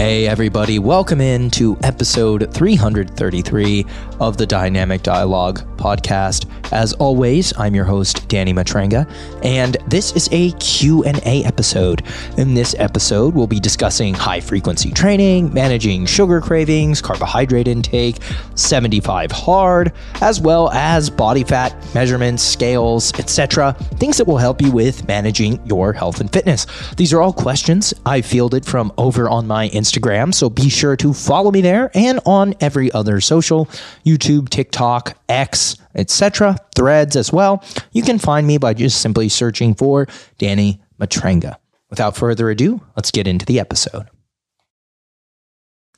Hey, everybody, welcome in to episode 333 of the Dynamic Dialogue podcast. As always, I'm your host, Danny Matranga, and this is a Q&A episode. In this episode, we'll be discussing high-frequency training, managing sugar cravings, carbohydrate intake, 75 hard, as well as body fat measurements, scales, etc., things that will help you with managing your health and fitness. These are all questions I fielded from over on my Instagram, so be sure to follow me there and on every other social, YouTube, TikTok, X, etc., threads as well. You can find me by just simply searching for Danny Matranga. Without further ado, let's get into the episode.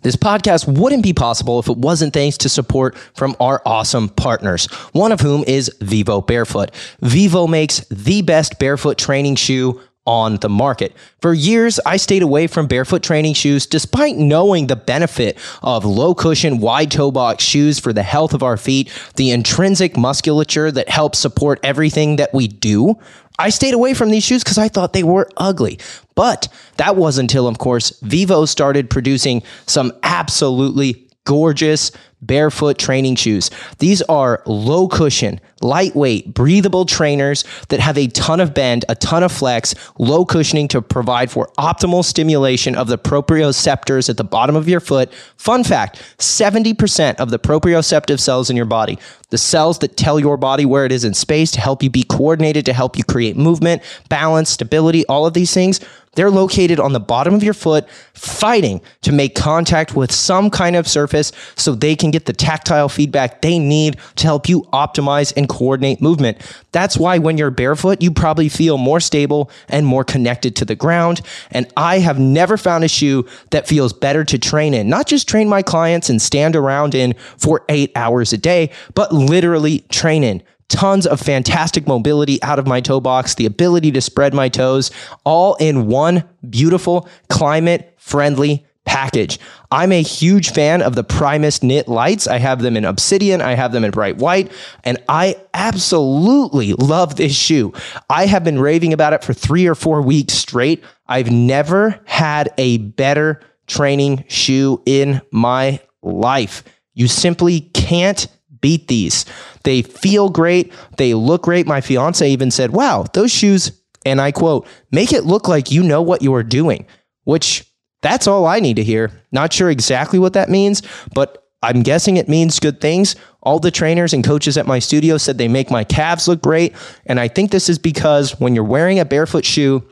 This podcast wouldn't be possible if it wasn't thanks to support from our awesome partners, one of whom is Vivo Barefoot. Vivo makes the best barefoot training shoe on the market. For years, I stayed away from barefoot training shoes despite knowing the benefit of low cushion, wide toe box shoes for the health of our feet, the intrinsic musculature that helps support everything that we do. I stayed away from these shoes because I thought they were ugly. But that was until, of course, Vivo started producing some absolutely gorgeous barefoot training shoes. These are low cushion, lightweight, breathable trainers that have a ton of bend, a ton of flex, low cushioning to provide for optimal stimulation of the proprioceptors at the bottom of your foot. Fun fact 70% of the proprioceptive cells in your body, the cells that tell your body where it is in space to help you be coordinated, to help you create movement, balance, stability, all of these things they're located on the bottom of your foot, fighting to make contact with some kind of surface so they can get the tactile feedback they need to help you optimize and coordinate movement. That's why when you're barefoot, you probably feel more stable and more connected to the ground. And I have never found a shoe that feels better to train in, not just train my clients and stand around in for eight hours a day, but literally train in tons of fantastic mobility out of my toe box, the ability to spread my toes, all in one beautiful, climate friendly package. I'm a huge fan of the Primus knit lights. I have them in obsidian, I have them in bright white, and I absolutely love this shoe. I have been raving about it for three or four weeks straight. I've never had a better training shoe in my life. You simply can't beat these. They feel great. They look great. My fiance even said, wow, those shoes, and I quote, make it look like you know what you are doing, which that's all I need to hear. Not sure exactly what that means, but I'm guessing it means good things. All the trainers and coaches at my studio said they make my calves look great. And I think this is because when you're wearing a barefoot shoe,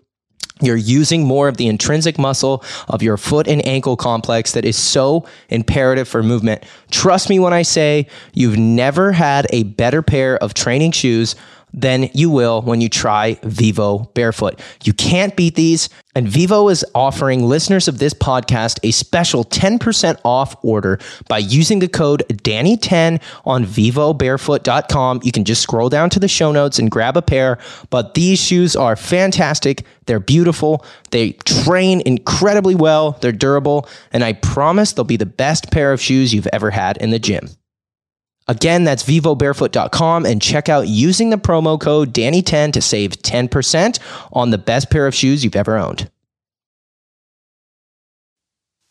you're using more of the intrinsic muscle of your foot and ankle complex that is so imperative for movement. Trust me when I say you've never had a better pair of training shoes than you will when you try Vivo Barefoot. You can't beat these. And Vivo is offering listeners of this podcast a special 10% off order by using the code Danny10 on vivobarefoot.com. You can just scroll down to the show notes and grab a pair. But these shoes are fantastic. They're beautiful. They train incredibly well. They're durable. And I promise they'll be the best pair of shoes you've ever had in the gym. Again, that's vivobarefoot.com and check out using the promo code Danny10 to save 10% on the best pair of shoes you've ever owned.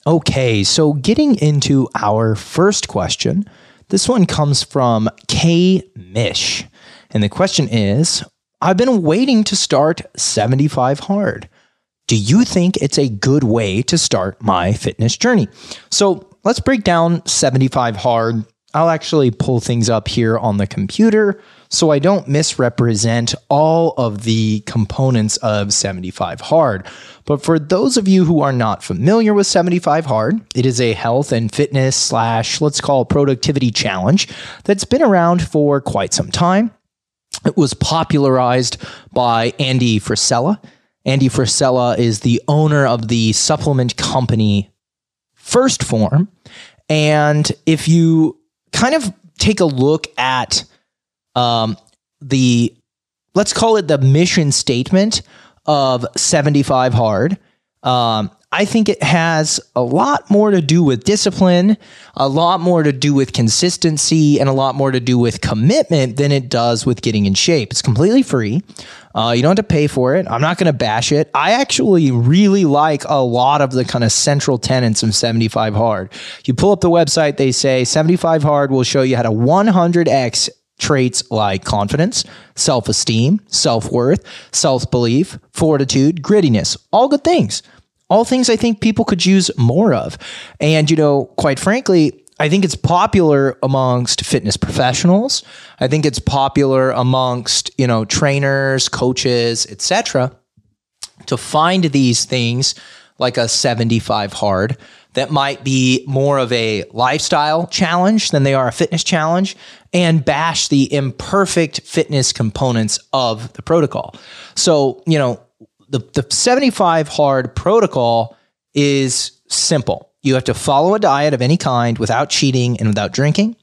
Okay, so getting into our first question, this one comes from K Mish. And the question is I've been waiting to start 75 hard. Do you think it's a good way to start my fitness journey? So let's break down 75 hard I'll actually pull things up here on the computer so I don't misrepresent all of the components of 75 Hard. But for those of you who are not familiar with 75 Hard, it is a health and fitness slash, let's call productivity challenge that's been around for quite some time. It was popularized by Andy Frisella. Andy Frisella is the owner of the supplement company 1st Phorm. And if you kind of take a look at um, the let's call it the mission statement of 75 hard um, I think it has a lot more to do with discipline, a lot more to do with consistency, and a lot more to do with commitment than it does with getting in shape. It's completely free. Uh, you don't have to pay for it. I'm not going to bash it. I actually really like a lot of the kind of central tenets of 75 Hard. You pull up the website, they say 75 Hard will show you how to 100x traits like confidence, self esteem, self worth, self belief, fortitude, grittiness, all good things. All things I think people could use more of. And, you know, quite frankly, I think it's popular amongst fitness professionals. I think it's popular amongst, you know, trainers, coaches, etc. to find these things like a 75 hard that might be more of a lifestyle challenge than they are a fitness challenge and bash the imperfect fitness components of the protocol. So, you know, the, the 75 hard protocol is simple. You have to follow a diet of any kind without cheating and without drinking.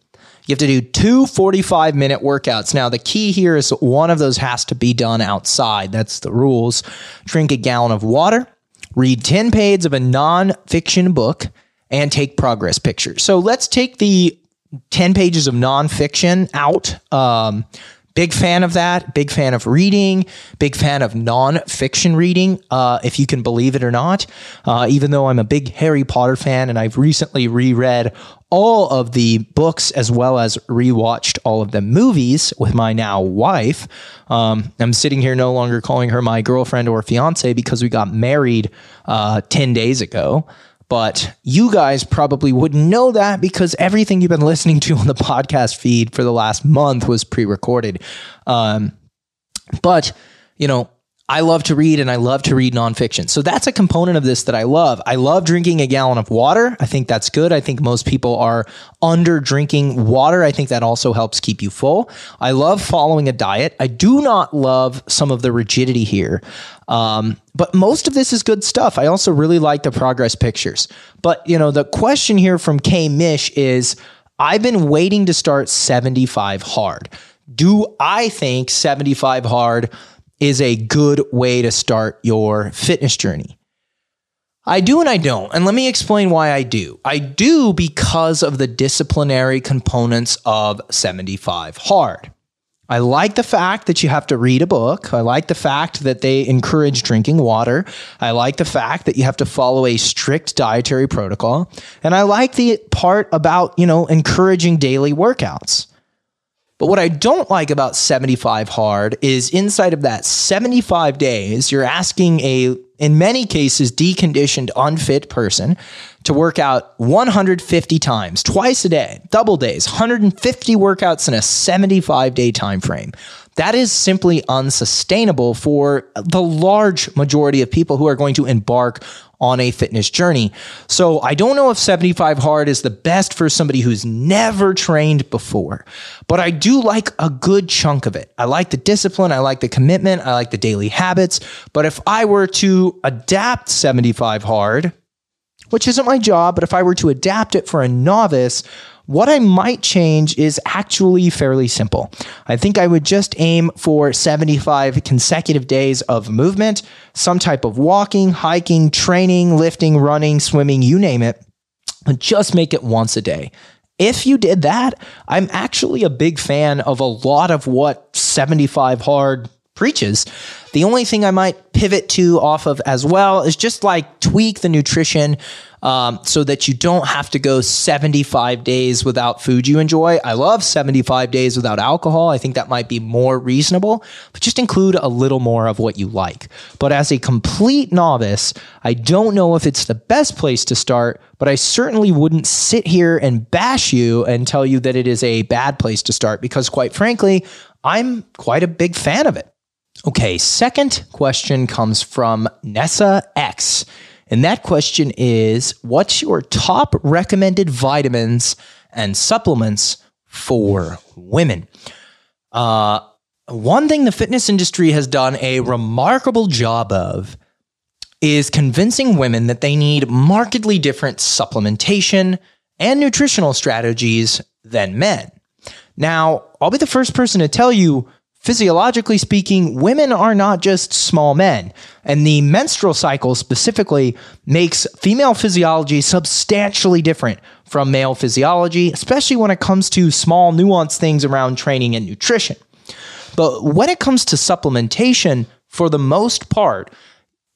You have to do two 45 minute workouts. Now, the key here is one of those has to be done outside. That's the rules. Drink a gallon of water read 10 pages of a nonfiction book, and take progress pictures. So let's take the 10 pages of nonfiction out. Um, big fan of that. Big fan of reading. Big fan of nonfiction reading, uh, if you can believe it or not. Uh, even though I'm a big Harry Potter fan and I've recently reread all of the books as well as rewatched all of the movies with my now wife. Um, I'm sitting here no longer calling her my girlfriend or fiance because we got married uh, 10 days ago. But you guys probably wouldn't know that because everything you've been listening to on the podcast feed for the last month was pre recorded. Um, but, you know, I love to read and I love to read nonfiction. So that's a component of this that I love. I love drinking a gallon of water. I think that's good. I think most people are under drinking water. I think that also helps keep you full. I love following a diet. I do not love some of the rigidity here. Um, but most of this is good stuff. I also really like the progress pictures. But, you know, the question here from K Mish is I've been waiting to start 75 hard. Do I think 75 hard? Is a good way to start your fitness journey. I do and I don't. And let me explain why I do. I do because of the disciplinary components of 75 Hard. I like the fact that you have to read a book. I like the fact that they encourage drinking water. I like the fact that you have to follow a strict dietary protocol. And I like the part about, you know, encouraging daily workouts. But what I don't like about 75 hard is inside of that 75 days, you're asking a, in many cases, deconditioned, unfit person to work out 150 times, twice a day, double days, 150 workouts in a 75 day time frame. That is simply unsustainable for the large majority of people who are going to embark on a fitness journey. So I don't know if 75 hard is the best for somebody who's never trained before, but I do like a good chunk of it. I like the discipline, I like the commitment, I like the daily habits. But if I were to adapt 75 hard, which isn't my job, but if I were to adapt it for a novice, what I might change is actually fairly simple. I think I would just aim for 75 consecutive days of movement, some type of walking, hiking, training, lifting, running, swimming, you name it, just make it once a day. If you did that, I'm actually a big fan of a lot of what 75 hard preaches. The only thing I might pivot to off of as well is just like tweak the nutrition um, so that you don't have to go 75 days without food you enjoy. I love 75 days without alcohol. I think that might be more reasonable, but just include a little more of what you like. But as a complete novice, I don't know if it's the best place to start, but I certainly wouldn't sit here and bash you and tell you that it is a bad place to start because, quite frankly, I'm quite a big fan of it. Okay, second question comes from Nessa X. And that question is What's your top recommended vitamins and supplements for women? Uh, one thing the fitness industry has done a remarkable job of is convincing women that they need markedly different supplementation and nutritional strategies than men. Now, I'll be the first person to tell you physiologically speaking, women are not just small men. And the menstrual cycle specifically makes female physiology substantially different from male physiology, especially when it comes to small, nuanced things around training and nutrition. But when it comes to supplementation, for the most part,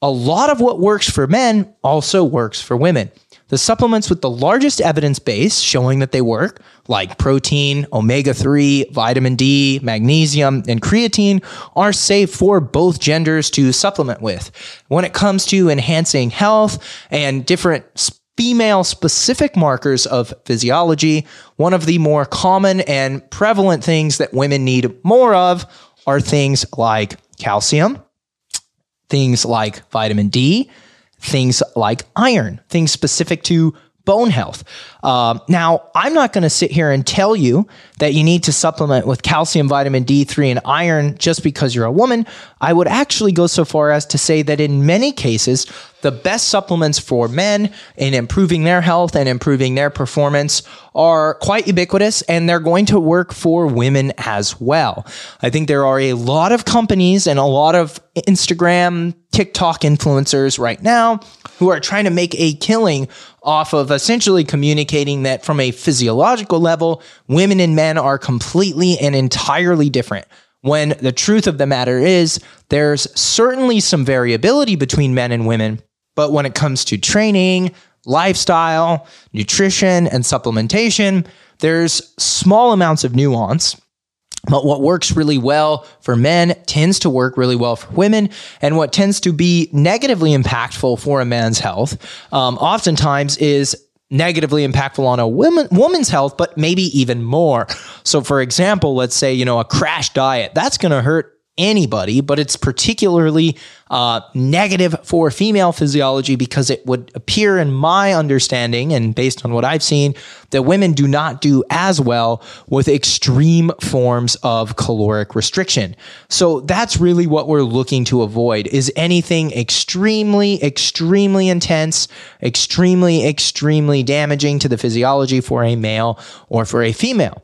a lot of what works for men also works for women. The supplements with the largest evidence base showing that they work, like protein, omega 3, vitamin D, magnesium, and creatine, are safe for both genders to supplement with. When it comes to enhancing health and different female specific markers of physiology, one of the more common and prevalent things that women need more of are things like calcium, things like vitamin D, things like iron, things specific to bone health. Um, now, I'm not going to sit here and tell you that you need to supplement with calcium, vitamin D3, and iron just because you're a woman. I would actually go so far as to say that in many cases, the best supplements for men in improving their health and improving their performance are quite ubiquitous and they're going to work for women as well. I think there are a lot of companies and a lot of Instagram, TikTok influencers right now who are trying to make a killing off of essentially communicating that from a physiological level, women and men are completely and entirely different. When the truth of the matter is, there's certainly some variability between men and women, but when it comes to training, lifestyle, nutrition, and supplementation, there's small amounts of nuance but what works really well for men tends to work really well for women. And what tends to be negatively impactful for a man's health, um, oftentimes is negatively impactful on a woman woman's health, but maybe even more. So for example, let's say, you know, a crash diet, that's going to hurt anybody, but it's particularly uh, negative for female physiology because it would appear, in my understanding and based on what I've seen, that women do not do as well with extreme forms of caloric restriction. So that's really what we're looking to avoid is anything extremely, extremely intense, extremely, extremely damaging to the physiology for a male or for a female.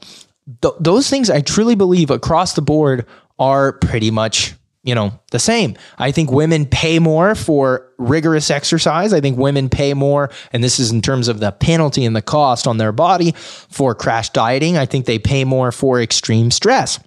Th- those things I truly believe across the board are pretty much you know the same. I think women pay more for rigorous exercise. I think women pay more and this is in terms of the penalty and the cost on their body for crash dieting. I think they pay more for extreme stress.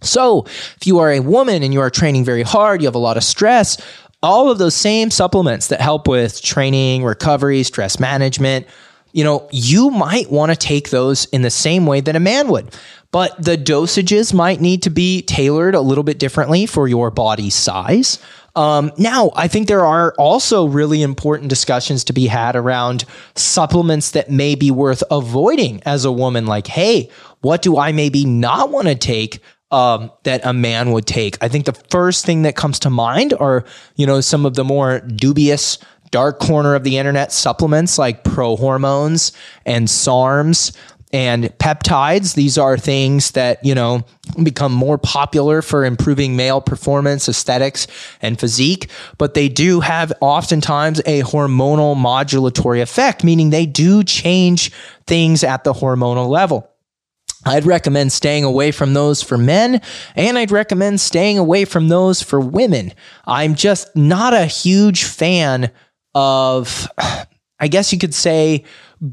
So if you are a woman and you are training very hard you have a lot of stress all of those same supplements that help with training recovery stress management you know you might want to take those in the same way that a man would but the dosages might need to be tailored a little bit differently for your body size. Um, now, I think there are also really important discussions to be had around supplements that may be worth avoiding as a woman. Like, hey, what do I maybe not want to take um, that a man would take? I think the first thing that comes to mind are, you know, some of the more dubious dark corner of the internet supplements like pro hormones and SARMs and peptides these are things that you know become more popular for improving male performance aesthetics and physique but they do have oftentimes a hormonal modulatory effect meaning they do change things at the hormonal level I'd recommend staying away from those for men, and I'd recommend staying away from those for women. I'm just not a huge fan of, I guess you could say,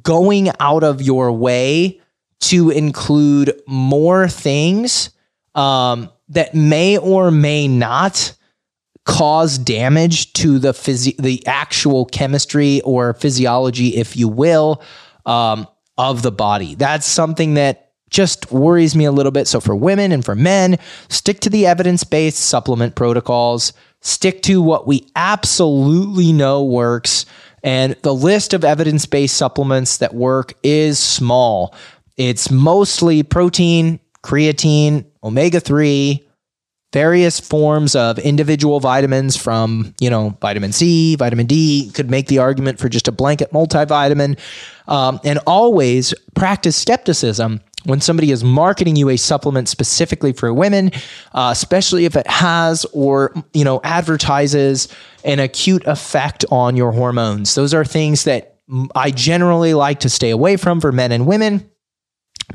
going out of your way to include more things um, that may or may not cause damage to the phys- the actual chemistry or physiology, if you will, um, of the body. That's something that just worries me a little bit. So for women and for men, stick to the evidence based supplement protocols. Stick to what we absolutely know works. And the list of evidence based supplements that work is small. It's mostly protein, creatine, omega 3, various forms of individual vitamins from, you know, vitamin C, vitamin D. Could make the argument for just a blanket multivitamin. Um, and always practice skepticism when somebody is marketing you a supplement specifically for women, uh, especially if it has or you know advertises an acute effect on your hormones. Those are things that I generally like to stay away from for men and women.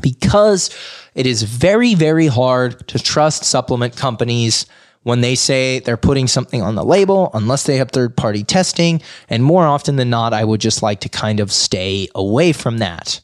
because it is very, very hard to trust supplement companies when they say they're putting something on the label, unless they have third party testing. And more often than not, I would just like to kind of stay away from that.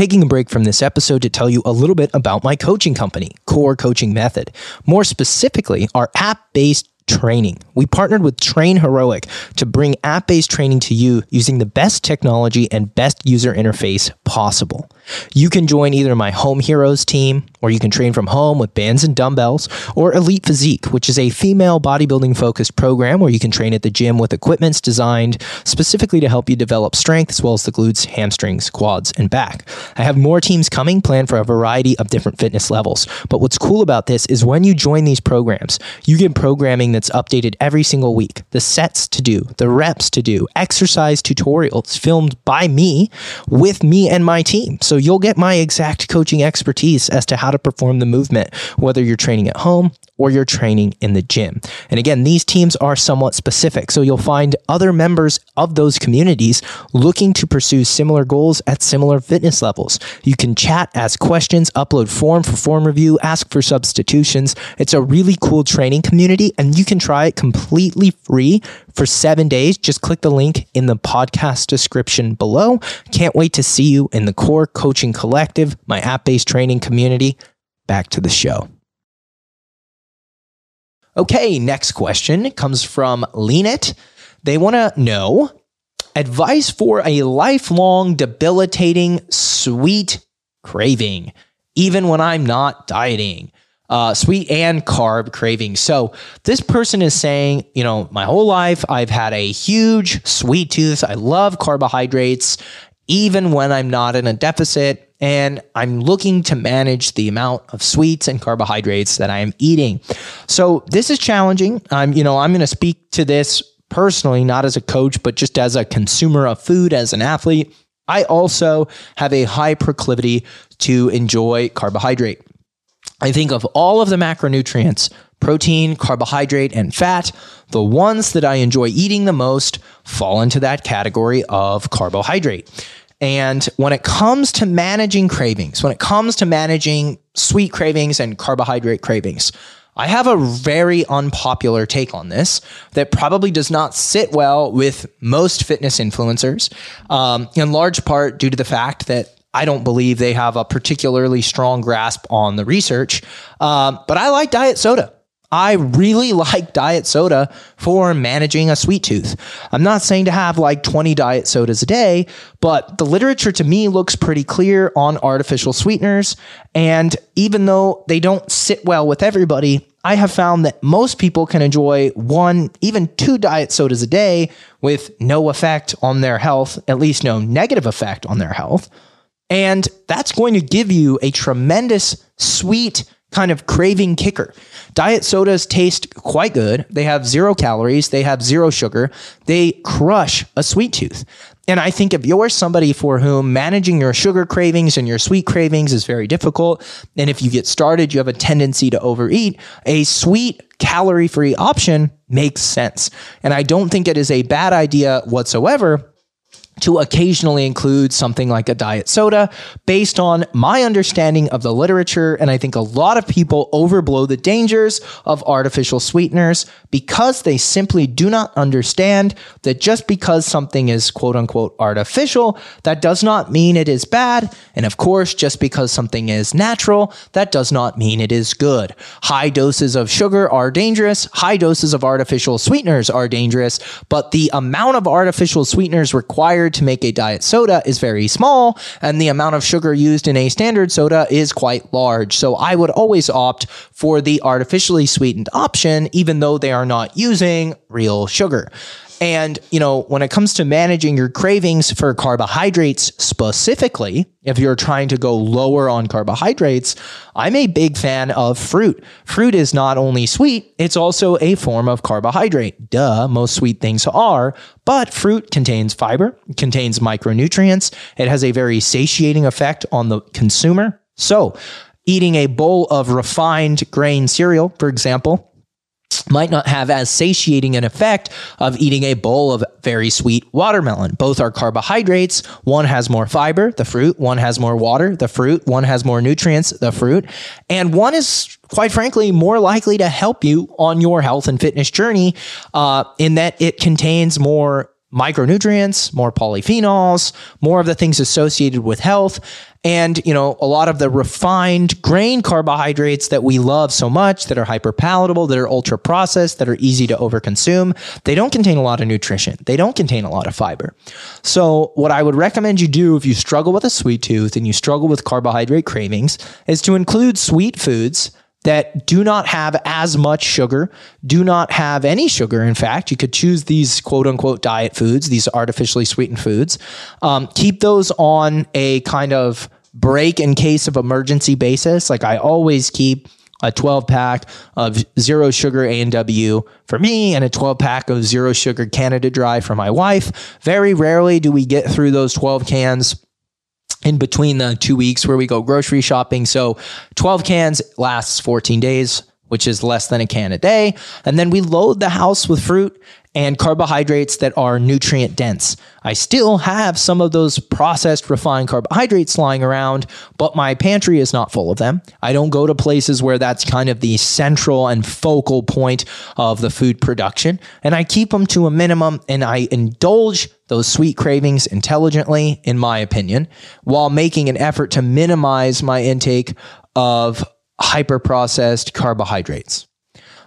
Taking a break from this episode to tell you a little bit about my coaching company, Core Coaching Method. More specifically, our app based training. We partnered with Train Heroic to bring app based training to you using the best technology and best user interface possible. You can join either my Home Heroes team, or you can train from home with bands and dumbbells, or Elite Physique, which is a female bodybuilding focused program where you can train at the gym with equipments designed specifically to help you develop strength as well as the glutes, hamstrings, quads, and back. I have more teams coming planned for a variety of different fitness levels. But what's cool about this is when you join these programs, you get programming that's updated every single week, the sets to do, the reps to do, exercise tutorials filmed by me with me and my team. So you'll get my exact coaching expertise as to how to perform the movement, whether you're training at home or you're training in the gym. And again, these teams are somewhat specific. So you'll find other members of those communities looking to pursue similar goals at similar fitness levels. You can chat, ask questions, upload form for form review, ask for substitutions. It's a really cool training community and you can try it completely free for seven days. Just click the link in the podcast description below. Can't wait to see you in the Core Coaching Collective, my app based training community. Back to the show. Okay, next question comes from Lean It. They want to know advice for a lifelong debilitating sweet craving, even when I'm not dieting. Uh, sweet and carb craving. So this person is saying, you know, my whole life I've had a huge sweet tooth. I love carbohydrates, even when I'm not in a deficit and I'm looking to manage the amount of sweets and carbohydrates that I am eating. So this is challenging. I'm, you know, I'm going to speak to this personally, not as a coach, but just as a consumer of food, as an athlete. I also have a high proclivity to enjoy carbohydrate. I think of all of the macronutrients, protein, carbohydrate, and fat, the ones that I enjoy eating the most fall into that category of carbohydrate. And when it comes to managing cravings, when it comes to managing sweet cravings and carbohydrate cravings, I have a very unpopular take on this that probably does not sit well with most fitness influencers, um, in large part due to the fact that I don't believe they have a particularly strong grasp on the research. Um, but I like diet soda. I really like diet soda for managing a sweet tooth. I'm not saying to have like 20 diet sodas a day, but the literature to me looks pretty clear on artificial sweeteners. And even though they don't sit well with everybody, I have found that most people can enjoy one, even two diet sodas a day with no effect on their health, at least no negative effect on their health. And that's going to give you a tremendous sweet kind of craving kicker. Diet sodas taste quite good. They have zero calories, they have zero sugar, they crush a sweet tooth. And I think if you're somebody for whom managing your sugar cravings and your sweet cravings is very difficult, and if you get started, you have a tendency to overeat, a sweet calorie free option makes sense. And I don't think it is a bad idea whatsoever to occasionally include something like a diet soda based on my understanding of the literature. And I think a lot of people overblow the dangers of artificial sweeteners because they simply do not understand that just because something is quote unquote artificial, that does not mean it is bad. And of course, just because something is natural, that does not mean it is good. High doses of sugar are dangerous. High doses of artificial sweeteners are dangerous, but the amount of artificial sweeteners required required to make a diet soda is very small, and the amount of sugar used in a standard soda is quite large. So I would always opt for the artificially sweetened option, even though they are not using real sugar. And, you know, when it comes to managing your cravings for carbohydrates specifically, if you're trying to go lower on carbohydrates, I'm a big fan of fruit. Fruit is not only sweet, it's also a form of carbohydrate. Duh, most sweet things are, but fruit contains fiber, contains micronutrients. It has a very satiating effect on the consumer. So, eating a bowl of refined grain cereal, for example, might not have as satiating an effect of eating a bowl of very sweet watermelon. Both are carbohydrates. One has more fiber, the fruit. One has more water, the fruit. One has more nutrients, the fruit. And one is, quite frankly, more likely to help you on your health and fitness journey uh, in that it contains more micronutrients, more polyphenols, more of the things associated with health. And, you know, a lot of the refined grain carbohydrates that we love so much that are hyper palatable, that are ultra processed, that are easy to overconsume, they don't contain a lot of nutrition. They don't contain a lot of fiber. So, what I would recommend you do if you struggle with a sweet tooth and you struggle with carbohydrate cravings is to include sweet foods that do not have as much sugar, do not have any sugar. In fact, you could choose these quote unquote diet foods, these artificially sweetened foods. Um, keep those on a kind of break in case of emergency basis. Like I always keep a 12 pack of zero sugar A&W for me and a 12 pack of zero sugar Canada Dry for my wife. Very rarely do we get through those 12 cans in between the two weeks where we go grocery shopping. So 12 cans lasts 14 days, which is less than a can a day. And then we load the house with fruit and carbohydrates that are nutrient dense. I still have some of those processed refined carbohydrates lying around, but my pantry is not full of them. I don't go to places where that's kind of the central and focal point of the food production, and I keep them to a minimum and I indulge those sweet cravings intelligently, in my opinion, while making an effort to minimize my intake of hyper processed carbohydrates.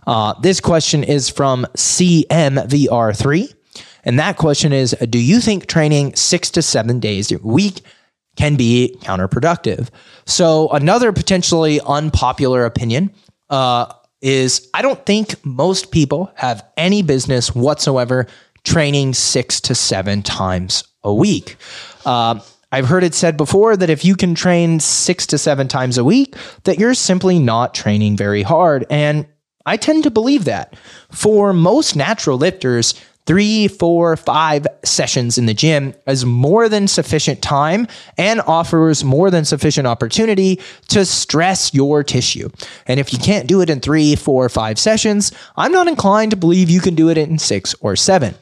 Uh, this question is from CMVR3. And that question is Do you think training six to seven days a week can be counterproductive? So, another potentially unpopular opinion uh, is I don't think most people have any business whatsoever training six to seven times a week. Uh, I've heard it said before that if you can train six to seven times a week, that you're simply not training very hard. And I tend to believe that. For most natural lifters, three, four, five sessions in the gym is more than sufficient time and offers more than sufficient opportunity to stress your tissue. And if you can't do it in three, four, five sessions, I'm not inclined to believe you can do it in six or seven.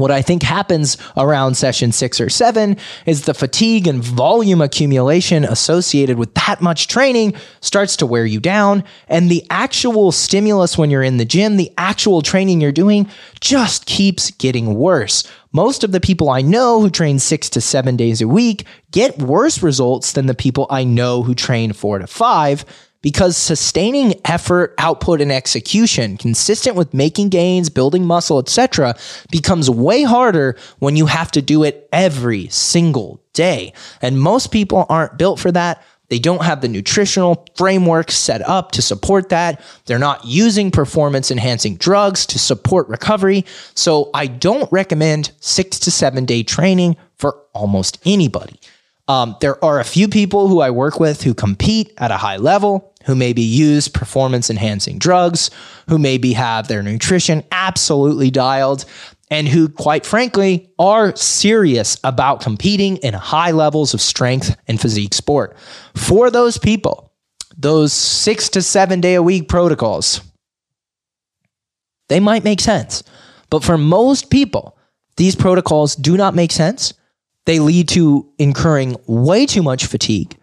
What I think happens around session six or seven is the fatigue and volume accumulation associated with that much training starts to wear you down. And the actual stimulus when you're in the gym, the actual training you're doing just keeps getting worse. Most of the people I know who train six to seven days a week get worse results than the people I know who train four to five because sustaining effort, output, and execution consistent with making gains, building muscle, etc., becomes way harder when you have to do it every single day. And most people aren't built for that. They don't have the nutritional framework set up to support that. They're not using performance enhancing drugs to support recovery. So I don't recommend six to seven day training for almost anybody. Um, there are a few people who I work with who compete at a high level, who maybe use performance enhancing drugs, who maybe have their nutrition absolutely dialed, and who, quite frankly, are serious about competing in high levels of strength and physique sport. For those people, those six to seven day a week protocols, they might make sense. But for most people, these protocols do not make sense they lead to incurring way too much fatigue.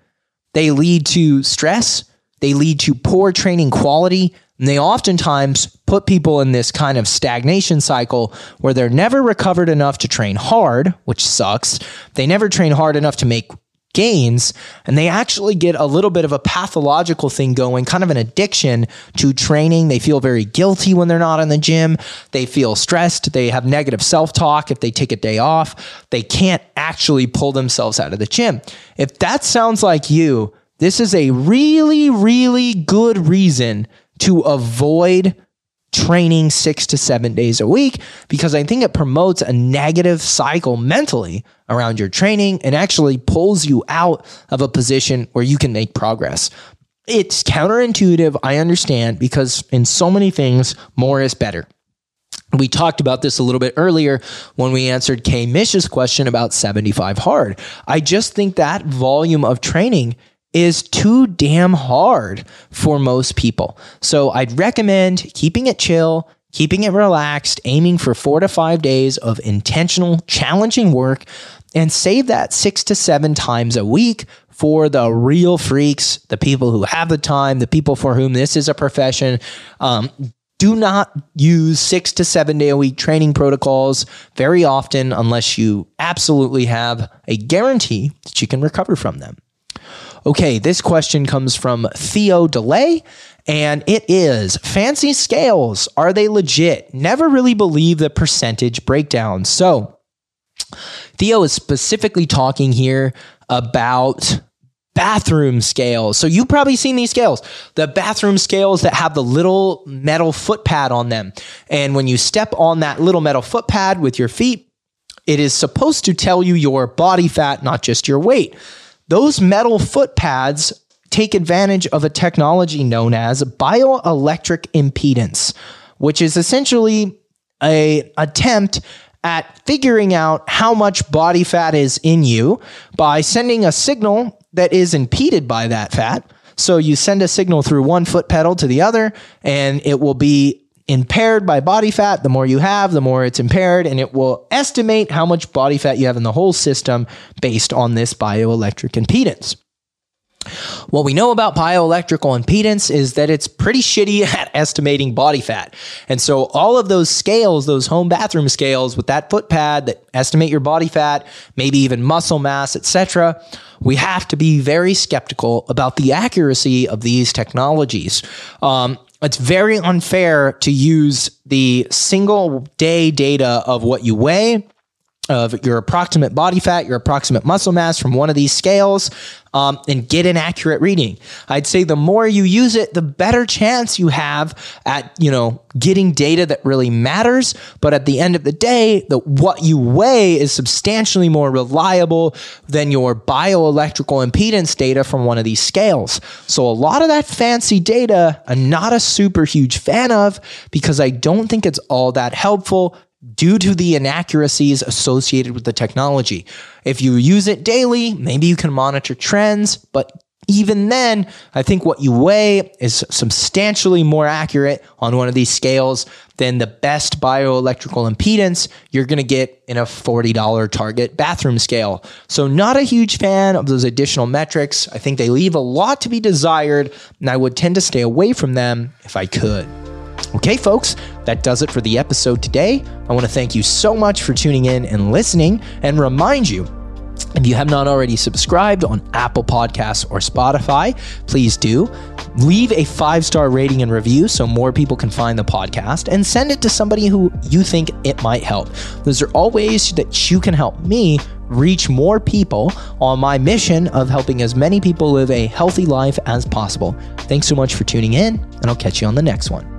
They lead to stress. They lead to poor training quality. And they oftentimes put people in this kind of stagnation cycle where they're never recovered enough to train hard, which sucks. They never train hard enough to make gains and they actually get a little bit of a pathological thing going, kind of an addiction to training. They feel very guilty when they're not in the gym. They feel stressed. They have negative self talk if they take a day off. They can't actually pull themselves out of the gym. If that sounds like you, this is a really, really good reason to avoid training six to seven days a week because I think it promotes a negative cycle mentally around your training and actually pulls you out of a position where you can make progress. It's counterintuitive, I understand, because in so many things, more is better. We talked about this a little bit earlier when we answered Kay Mish's question about 75 hard. I just think that volume of training is too damn hard for most people. So I'd recommend keeping it chill, keeping it relaxed, aiming for four to five days of intentional, challenging work, and save that six to seven times a week for the real freaks, the people who have the time, the people for whom this is a profession. Um, do not use six to seven day a week training protocols very often unless you absolutely have a guarantee that you can recover from them. Okay, this question comes from Theo DeLay, and it is fancy scales. Are they legit? Never really believe the percentage breakdown. So, Theo is specifically talking here about bathroom scales. So you've probably seen these scales, the bathroom scales that have the little metal foot pad on them. And when you step on that little metal foot pad with your feet, it is supposed to tell you your body fat, not just your weight. Those metal foot pads take advantage of a technology known as bioelectric impedance, which is essentially a attempt at figuring out how much body fat is in you by sending a signal that is impeded by that fat. So you send a signal through one foot pedal to the other, and it will be impaired by body fat. The more you have, the more it's impaired, and it will estimate how much body fat you have in the whole system based on this bioelectric impedance. What we know about bioelectrical impedance is that it's pretty shitty at estimating body fat. And so all of those scales, those home bathroom scales with that foot pad that estimate your body fat, maybe even muscle mass, etc., we have to be very skeptical about the accuracy of these technologies. Um, it's very unfair to use the single day data of what you weigh of your approximate body fat, your approximate muscle mass from one of these scales, um, and get an accurate reading. I'd say the more you use it, the better chance you have at you know getting data that really matters. But at the end of the day, the what you weigh is substantially more reliable than your bioelectrical impedance data from one of these scales. So a lot of that fancy data, I'm not a super huge fan of because I don't think it's all that helpful due to the inaccuracies associated with the technology. If you use it daily, maybe you can monitor trends, but even then, I think what you weigh is substantially more accurate on one of these scales than the best bioelectrical impedance you're going to get in a $40 Target bathroom scale. So, not a huge fan of those additional metrics. I think they leave a lot to be desired, and I would tend to stay away from them if I could. Okay, folks, that does it for the episode today. I want to thank you so much for tuning in and listening and remind you if you have not already subscribed on Apple Podcasts or Spotify, please do. Leave a five star rating and review so more people can find the podcast and send it to somebody who you think it might help. Those are all ways that you can help me reach more people on my mission of helping as many people live a healthy life as possible. Thanks so much for tuning in, and I'll catch you on the next one.